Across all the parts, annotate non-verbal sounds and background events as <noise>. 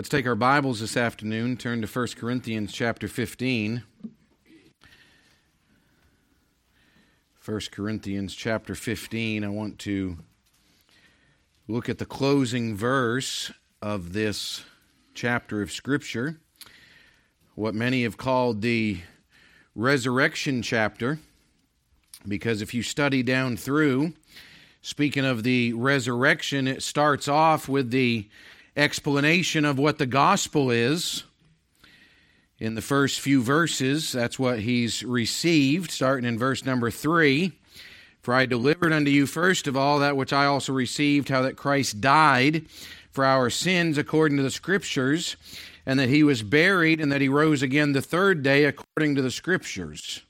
Let's take our Bibles this afternoon, turn to 1 Corinthians chapter 15. 1 Corinthians chapter 15. I want to look at the closing verse of this chapter of Scripture, what many have called the resurrection chapter, because if you study down through, speaking of the resurrection, it starts off with the explanation of what the gospel is. In the first few verses, that's what he's received, starting in verse number three. For I delivered unto you first of all that which I also received, how that Christ died for our sins according to the Scriptures, and that he was buried, and that he rose again the third day according to the Scriptures.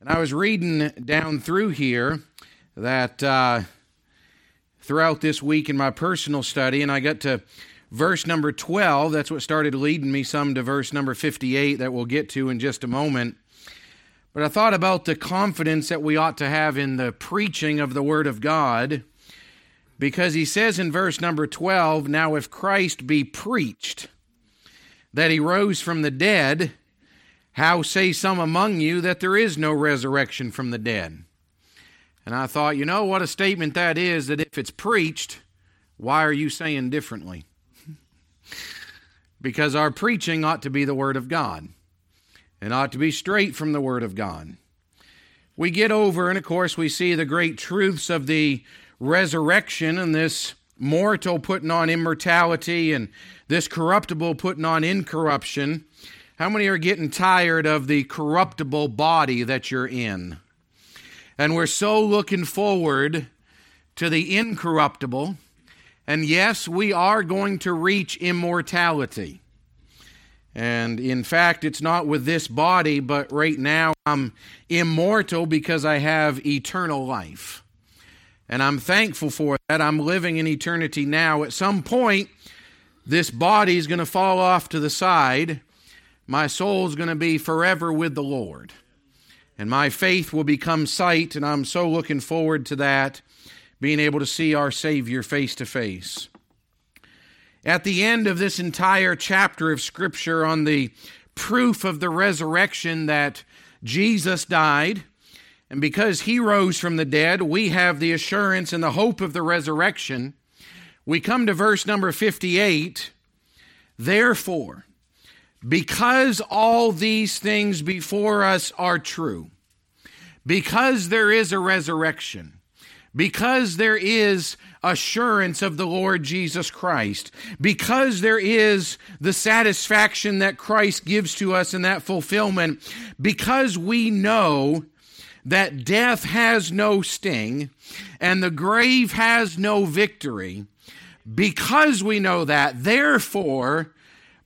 And I was reading down through here that uh, throughout this week in my personal study, and I got to verse number 12. That's what started leading me some to verse number 58 that we'll get to in just a moment. But I thought about the confidence that we ought to have in the preaching of the Word of God because he says in verse number 12, Now if Christ be preached that he rose from the dead, how say some among you that there is no resurrection from the dead? And I thought, you know what a statement that is that if it's preached, why are you saying differently? <laughs> because our preaching ought to be the Word of God and ought to be straight from the Word of God. We get over, and of course, we see the great truths of the resurrection and this mortal putting on immortality and this corruptible putting on incorruption. How many are getting tired of the corruptible body that you're in? And we're so looking forward to the incorruptible. And yes, we are going to reach immortality. And in fact, it's not with this body, but right now I'm immortal because I have eternal life. And I'm thankful for that. I'm living in eternity now. At some point, this body is going to fall off to the side. My soul is going to be forever with the Lord and my faith will become sight, and I'm so looking forward to that, being able to see our Savior face to face. At the end of this entire chapter of Scripture on the proof of the resurrection that Jesus died, and because he rose from the dead, we have the assurance and the hope of the resurrection. We come to verse number 58. Therefore, because all these things before us are true, because there is a resurrection, because there is assurance of the Lord Jesus Christ, because there is the satisfaction that Christ gives to us in that fulfillment, because we know that death has no sting and the grave has no victory, because we know that, therefore,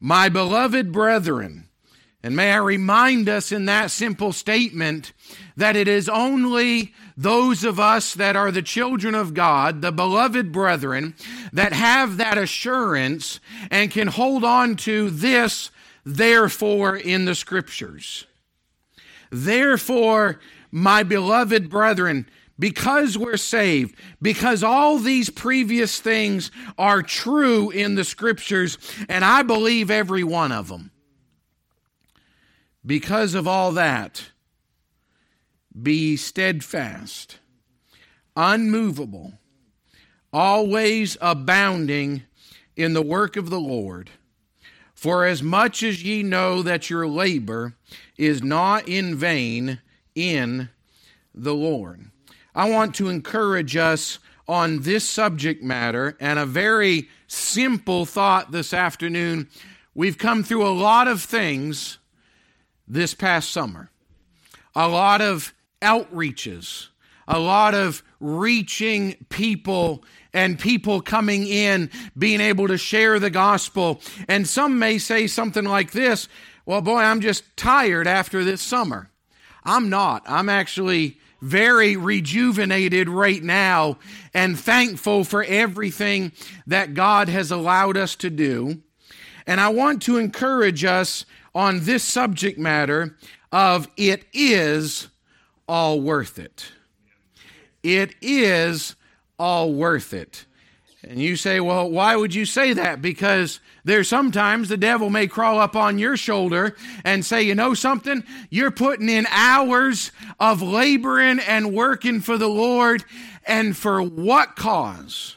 my beloved brethren, and may I remind us in that simple statement that it is only those of us that are the children of God, the beloved brethren, that have that assurance and can hold on to this, therefore, in the scriptures. Therefore, my beloved brethren, because we're saved, because all these previous things are true in the scriptures, and I believe every one of them. Because of all that, be steadfast, unmovable, always abounding in the work of the Lord. For as much as ye know that your labor is not in vain in the Lord. I want to encourage us on this subject matter and a very simple thought this afternoon. We've come through a lot of things this past summer, a lot of outreaches, a lot of reaching people and people coming in, being able to share the gospel. And some may say something like this Well, boy, I'm just tired after this summer. I'm not. I'm actually very rejuvenated right now and thankful for everything that God has allowed us to do. And I want to encourage us on this subject matter of it is all worth it. It is all worth it. And you say, well, why would you say that? Because there's sometimes the devil may crawl up on your shoulder and say, you know something? You're putting in hours of laboring and working for the Lord. And for what cause?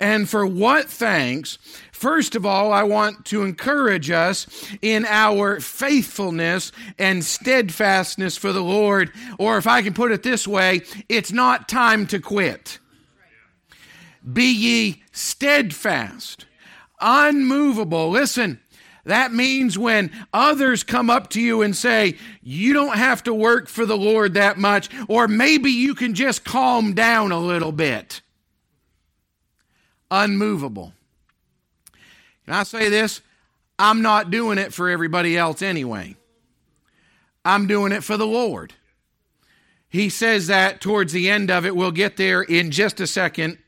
And for what thanks? First of all, I want to encourage us in our faithfulness and steadfastness for the Lord. Or if I can put it this way, it's not time to quit. Be ye steadfast, unmovable. Listen, that means when others come up to you and say, you don't have to work for the Lord that much, or maybe you can just calm down a little bit. Unmovable. Can I say this? I'm not doing it for everybody else anyway. I'm doing it for the Lord. He says that towards the end of it. We'll get there in just a second.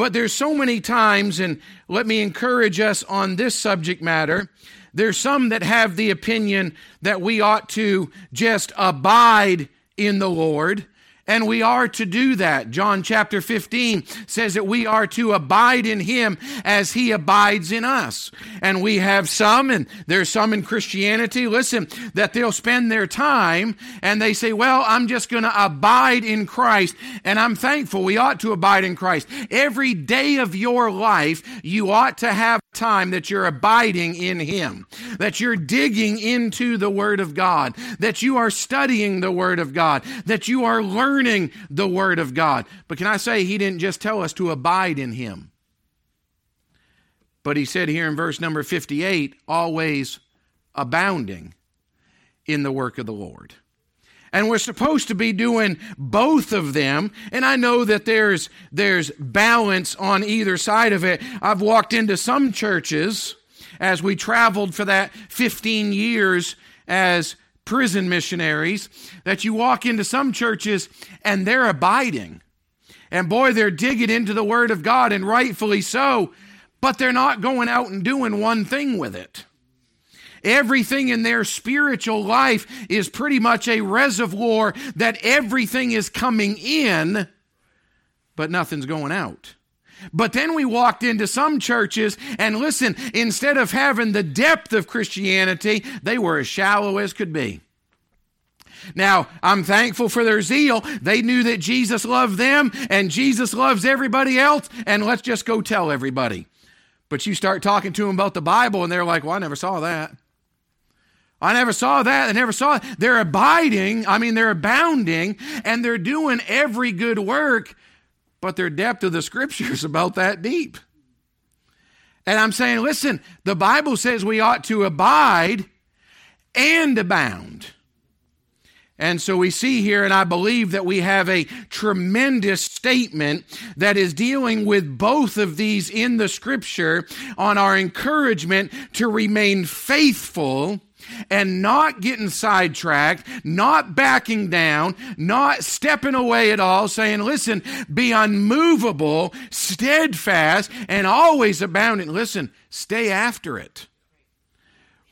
But there's so many times, and let me encourage us on this subject matter. There's some that have the opinion that we ought to just abide in the Lord. And we are to do that. John chapter 15 says that we are to abide in him as he abides in us. And we have some, and there's some in Christianity, listen, that they'll spend their time and they say, well, I'm just going to abide in Christ. And I'm thankful we ought to abide in Christ. Every day of your life, you ought to have time that you're abiding in him, that you're digging into the Word of God, that you are studying the Word of God, that you are learning learning the Word of God. But can I say, He didn't just tell us to abide in Him, but He said here in verse number 58 always abounding in the work of the Lord. And we're supposed to be doing both of them. And I know that there's, there's balance on either side of it. I've walked into some churches as we traveled for that 15 years as prison missionaries that you walk into some churches and they're abiding. And boy, they're digging into the Word of God, and rightfully so, but they're not going out and doing one thing with it. Everything in their spiritual life is pretty much a reservoir that everything is coming in, but nothing's going out. But then we walked into some churches, and listen, instead of having the depth of Christianity, they were as shallow as could be. Now, I'm thankful for their zeal. They knew that Jesus loved them and Jesus loves everybody else, and let's just go tell everybody. But you start talking to them about the Bible, and they're like, Well, I never saw that. I never saw that. I never saw it. They're abiding, I mean, they're abounding, and they're doing every good work, but their depth of the scriptures <laughs> about that deep. And I'm saying, listen, the Bible says we ought to abide and abound. And so we see here, and I believe that we have a tremendous statement that is dealing with both of these in the scripture on our encouragement to remain faithful and not getting sidetracked, not backing down, not stepping away at all, saying, listen, be unmovable, steadfast, and always abounding. Listen, stay after it.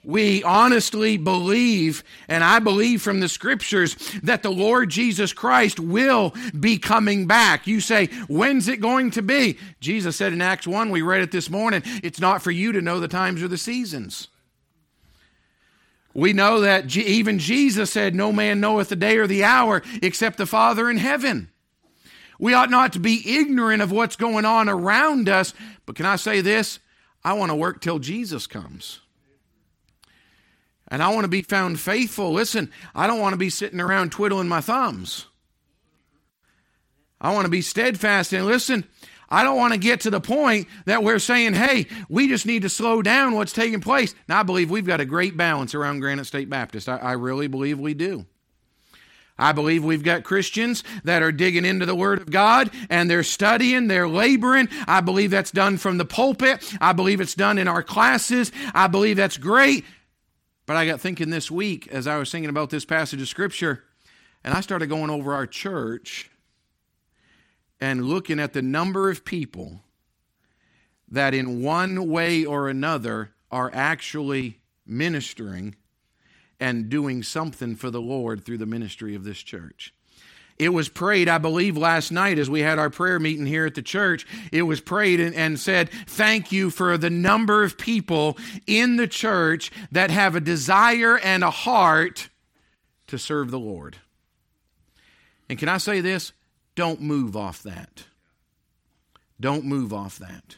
We honestly believe, and I believe from the scriptures, that the Lord Jesus Christ will be coming back. You say, when's it going to be? Jesus said in Acts 1, we read it this morning, it's not for you to know the times or the seasons. We know that even Jesus said, No man knoweth the day or the hour except the Father in heaven. We ought not to be ignorant of what's going on around us, but can I say this? I want to work till Jesus comes. And I want to be found faithful. Listen, I don't want to be sitting around twiddling my thumbs. I want to be steadfast. And listen, I don't want to get to the point that we're saying, hey, we just need to slow down what's taking place. Now, I believe we've got a great balance around Granite State Baptist. I, I really believe we do. I believe we've got Christians that are digging into the Word of God and they're studying, they're laboring. I believe that's done from the pulpit. I believe it's done in our classes. I believe that's great. But I got thinking this week as I was thinking about this passage of Scripture, and I started going over our church and looking at the number of people that in one way or another are actually ministering and doing something for the Lord through the ministry of this church. It was prayed, I believe, last night as we had our prayer meeting here at the church. It was prayed and, and, said, Thank you for the number of people in the church that have a desire and a heart to serve the Lord. And can I say this? Don't move off that. Don't move off that.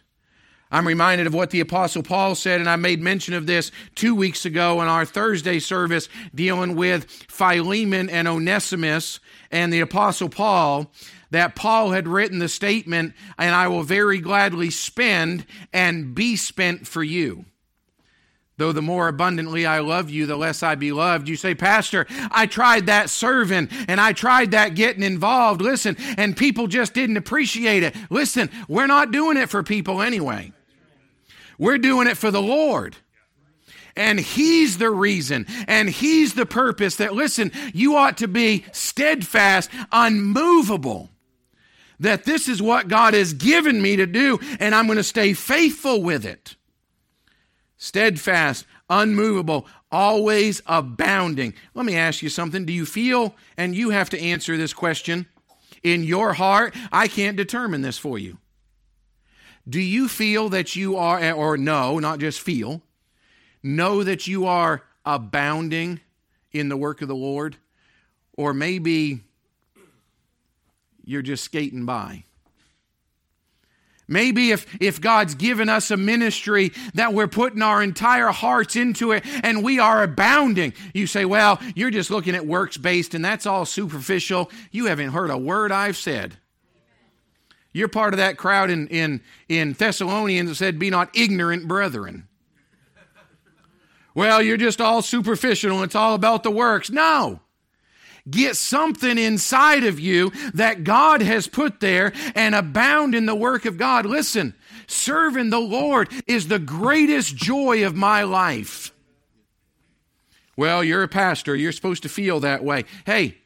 I'm reminded of what the Apostle Paul said, and I made mention of this two weeks ago in our Thursday service dealing with Philemon and Onesimus and the Apostle Paul. That Paul had written the statement, and I will very gladly spend and be spent for you. Though the more abundantly I love you, the less I be loved. You say, Pastor, I tried that serving and I tried that getting involved. Listen, and people just didn't appreciate it. Listen, we're not doing it for people anyway. We're doing it for the Lord. And He's the reason and He's the purpose that, listen, you ought to be steadfast, unmovable. That this is what God has given me to do, and I'm going to stay faithful with it steadfast, unmovable, always abounding. Let me ask you something. Do you feel, and you have to answer this question in your heart? I can't determine this for you. Do you feel that you are, eh, or know, not just feel, know that you are abounding in the work of the Lord? Or maybe you're just skating by. Maybe if, if God's given us a ministry that we're putting our entire hearts into it and we are abounding, you say, well, you're just looking at works based and that's all superficial. You haven't heard a word I've said. You're part of that crowd in, in, in Thessalonians that said, Be not ignorant, brethren. well, you're just all superficial and it's all about the works. No. Get something inside of you that God has put there and abound in the work of God. Listen, serving the Lord is the greatest joy of my life. Well, you're a pastor. You're supposed to feel that way. Hey,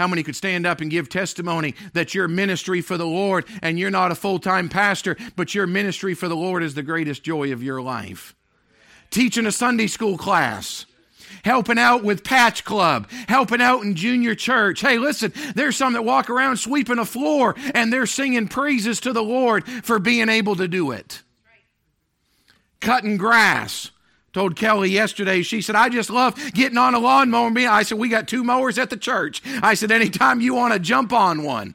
how many could stand up and give testimony that your ministry for the Lord and you're not a full time pastor, but your ministry for the Lord is the greatest joy of your life? Teaching a Sunday school class helping out with Patch Club, helping out in junior church. Hey, listen, there's some that walk around sweeping a floor and they're singing praises to the Lord for being able to do it. Cutting grass. Told Kelly yesterday, she said, I just love getting on a lawnmower. I said, We got two mowers at the church. I said, Anytime you want to jump on one.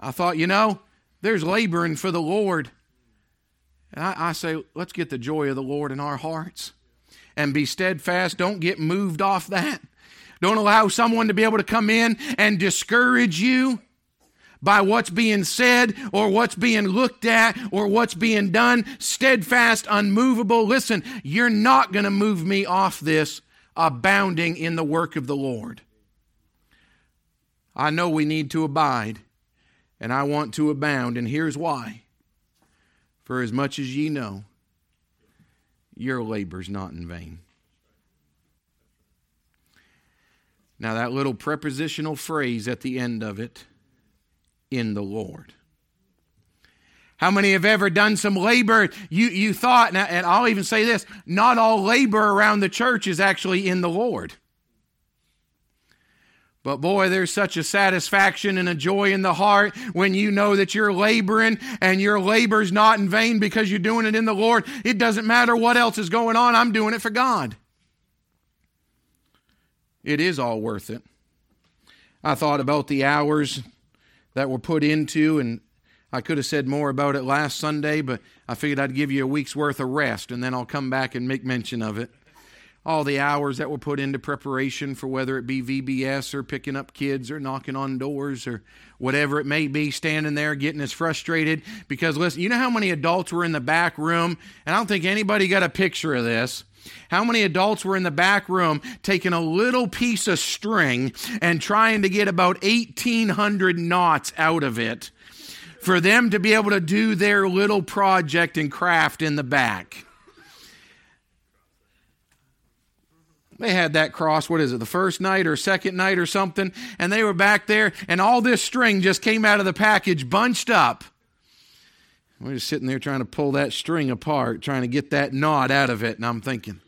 I thought, you know, there's laboring for the Lord. And I, I, say, let's get the joy of the Lord in our hearts and be steadfast. Don't get moved off that. Don't allow someone to be able to come in and discourage you by what's being said or what's being looked at or what's being done. Steadfast, unmovable. Listen, you're not going to move me off this abounding in the work of the Lord. I know we need to abide, and I want to abound, and here's why. For as much as ye know, your labor's not in vain. Now, that little prepositional phrase at the end of it, in the Lord. How many have ever done some labor? You, you thought, and I'll even say this not all labor around the church is actually in the Lord. But boy, there's such a satisfaction and a joy in the heart when you know that you're laboring and your labor's not in vain because you're doing it in the Lord. It doesn't matter what else is going on, I'm doing it for God. It is all worth it. I thought about the hours that were put into, and I could have said more about it last Sunday, but I figured I'd give you a week's worth of rest and then I'll come back and make mention of it all the hours that were put into preparation for whether it be VBS or picking up kids or knocking on doors or whatever it may be, standing there getting as frustrated. Because listen, you know how many adults were in the back room? And I don't think anybody got a picture of this. How many adults were in the back room taking a little piece of string and trying to get about 1,800 knots out of it for them to be able to do their little project and craft in the back? They had that cross, what is it, the first night or second night or something, and they were back there, and all this string just came out of the package bunched up. We're just sitting there trying to pull that string apart, trying to get that knot out of it, and I'm thinking,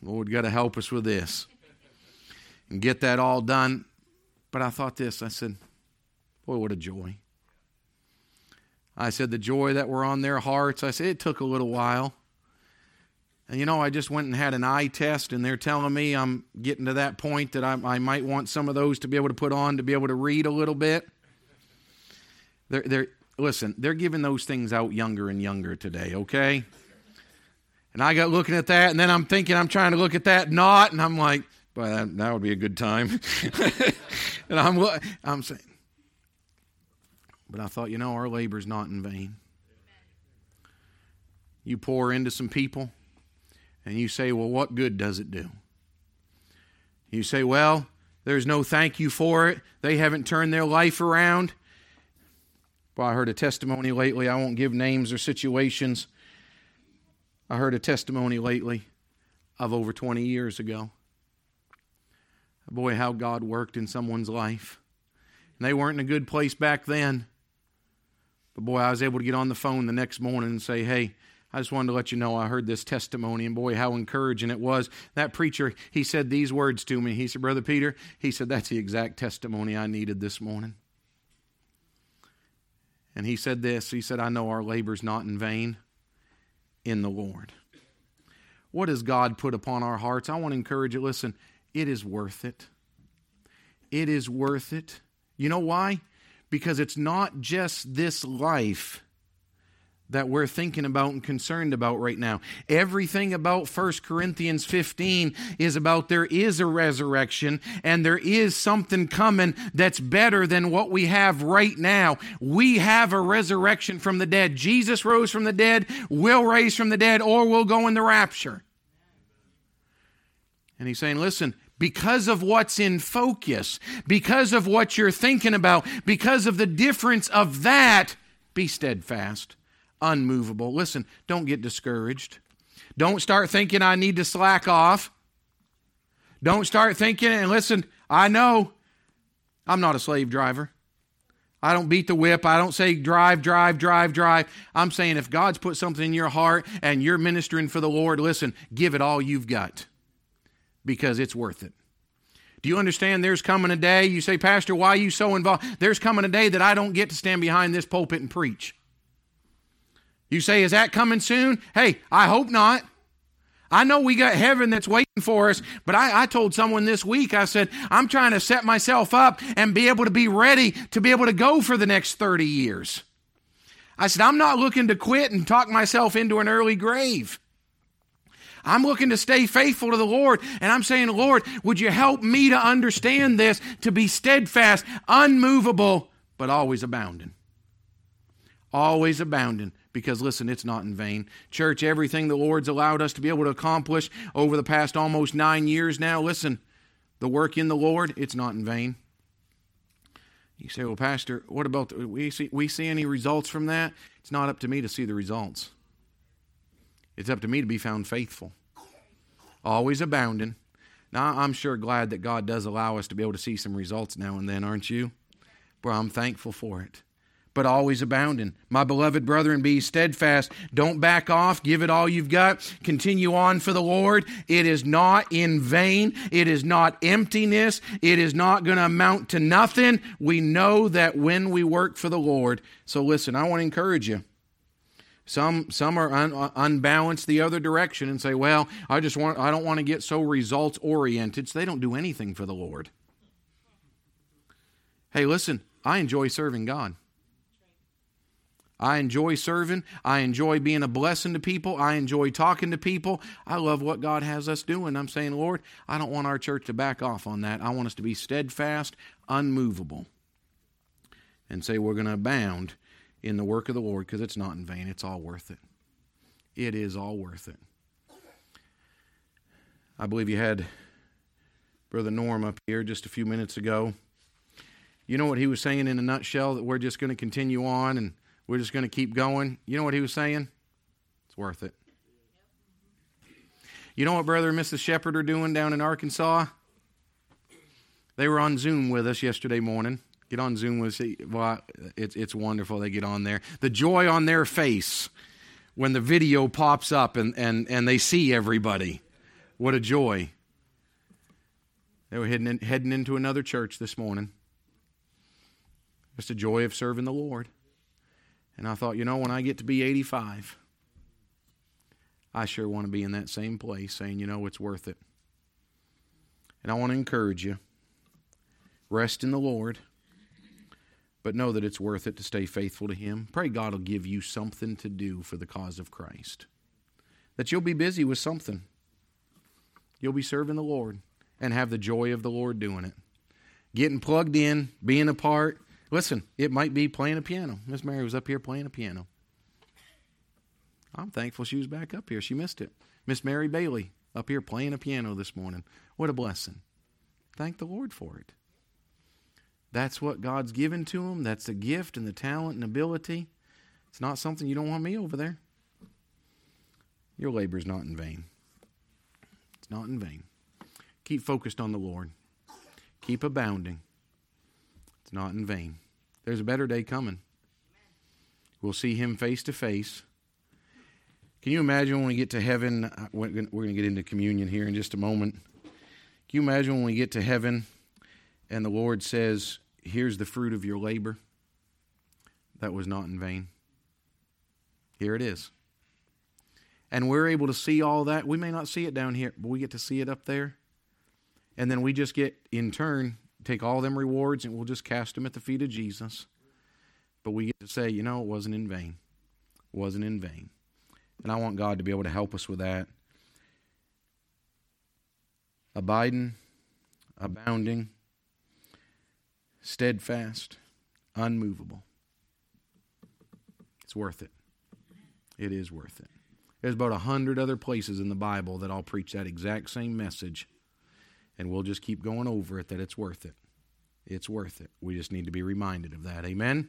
Lord, got to help us with this. and get that all done. But I thought this I said, boy, what a joy. I said, the joy that were on their hearts. I said, it took a little while. And you know, I just went and had an eye test, and they're telling me I'm getting to that point that I, I might want some of those to be able to put on to be able to read a little bit. They're, they're, listen, they're giving those things out younger and younger today, okay? And I got looking at that, and then I'm thinking I'm trying to look at that knot, and I'm like, boy, that, that would be a good time. <laughs> and I'm, I'm saying, but I thought, you know, our labor's not in vain. You pour into some people, and you say, well, what good does it do? You say, well, there's no thank you for it. They haven't turned their life around. Well, I heard a testimony lately. I won't give names or situations. I heard a testimony lately of over 20 years ago. Boy, how God worked in someone's life. And they weren't in a good place back then. But boy, I was able to get on the phone the next morning and say, hey, I just wanted to let you know I heard this testimony, and boy, how encouraging it was. That preacher, he said these words to me. He said, Brother Peter, he said, that's the exact testimony I needed this morning. And he said this He said, I know our labor's not in vain in the Lord. What has God put upon our hearts? I want to encourage you listen, it is worth it. It is worth it. You know why? Because it's not just this life that we're thinking about and concerned about right now. Everything about 1 Corinthians 15 is about there is a resurrection and there is something coming that's better than what we have right now. We have a resurrection from the dead. Jesus rose from the dead, We'll raise from the dead, or we'll go in the rapture. And he's saying, listen, because of what's in focus, because of what you're thinking about, because of the difference of that, be steadfast unmovable. Listen, don't get discouraged. Don't start thinking I need to slack off. Don't start thinking, and listen, I know I'm not a slave driver. I don't beat the whip. I don't say drive, drive, drive, drive. I'm saying if God's put something in your heart and you're ministering for the Lord, listen, give it all you've got because it's worth it. Do you understand there's coming a day? You say, Pastor, why are you so involved? There's coming a day that I don't get to stand behind this pulpit and preach. You say, is that coming soon? Hey, I hope not. I know we got heaven that's waiting for us, but I, I, told someone this week, I said, I'm trying to set myself up and be able to be ready to be able to go for the next 30 years. I said, I'm not looking to quit and talk myself into an early grave. I'm looking to stay faithful to the Lord. And I'm saying, Lord, would you help me to understand this, to be steadfast, unmovable, but always abounding? Always abounding because listen, it's not in vain. Church, everything the Lord's allowed us to be able to accomplish over the past almost nine years now, listen, the work in the Lord, it's not in vain. You say, well, Pastor, what about the, we see we see any results from that? It's not up to me to see the results. It's up to me to be found faithful, always abounding. Now, I'm sure glad that God does allow us to be able to see some results now and then, aren't you? But I'm thankful for it but always abounding. My beloved brethren, be steadfast. Don't back off. Give it all you've got. Continue on for the Lord. It is not in vain. It is not emptiness. It is not going to amount to nothing. We know that when we work for the Lord. So listen, I want to encourage you. Some some are un, uh, unbalanced the other direction and say, "Well, I just want I don't want to get so results oriented." So they don't do anything for the Lord. Hey, listen, I enjoy serving God. I enjoy serving. I enjoy being a blessing to people. I enjoy talking to people. I love what God has us doing. I'm saying, Lord, I don't want our church to back off on that. I want us to be steadfast, unmovable, and say we're going to abound in the work of the Lord because it's not in vain. It's all worth it. It is all worth it. I believe you had Brother Norm up here just a few minutes ago. You know what he was saying in a nutshell that we're just going to continue on and we're just going to keep going. You know what he was saying? It's worth it. You know what Brother and Mrs. Shepherd are doing down in Arkansas? They were on Zoom with us yesterday morning. Get on Zoom with us. Well, it's, it's wonderful they get on there. The joy on their face when the video pops up and, and, and they see everybody. What a joy. They were heading, in, heading into another church this morning. Just the joy of serving the Lord. And I thought, you know, when I get to be 85, I sure want to be in that same place saying, you know, it's worth it. And I want to encourage you rest in the Lord, but know that it's worth it to stay faithful to Him. Pray God will give you something to do for the cause of Christ, that you'll be busy with something. You'll be serving the Lord and have the joy of the Lord doing it. Getting plugged in, being a part. Listen, it might be playing a piano. Miss Mary was up here playing a piano. I'm thankful she was back up here. She missed it. Miss Mary Bailey up here playing a piano this morning. What a blessing. Thank the Lord for it. That's what God's given to them. That's the gift and the talent and ability. It's not something you don't want me over there. Your labor is not in vain. It's not in vain. Keep focused on the Lord. Keep abounding. Not in vain. There's a better day coming. We'll see Him face to face. Can you imagine when we get to heaven? Uh, we're going to get into communion here in just a moment. Can you imagine when we get to heaven and the Lord says, Here's the fruit of your labor? That was not in vain. Here it is. And we're able to see all that. We may not see it down here, but we get to see it up there. And then we just get, in turn, take all them rewards and we'll just cast them at the feet of Jesus. But we get to say, you know, it wasn't in vain. It wasn't in vain. And I want God to be able to help us with that. Abiding, abounding, steadfast, unmovable. It's worth it. It is worth it. There's about a hundred other places in the Bible that I'll preach that exact same message, and we'll just keep going over it that it's worth it. It's worth it. We just need to be reminded of that. Amen.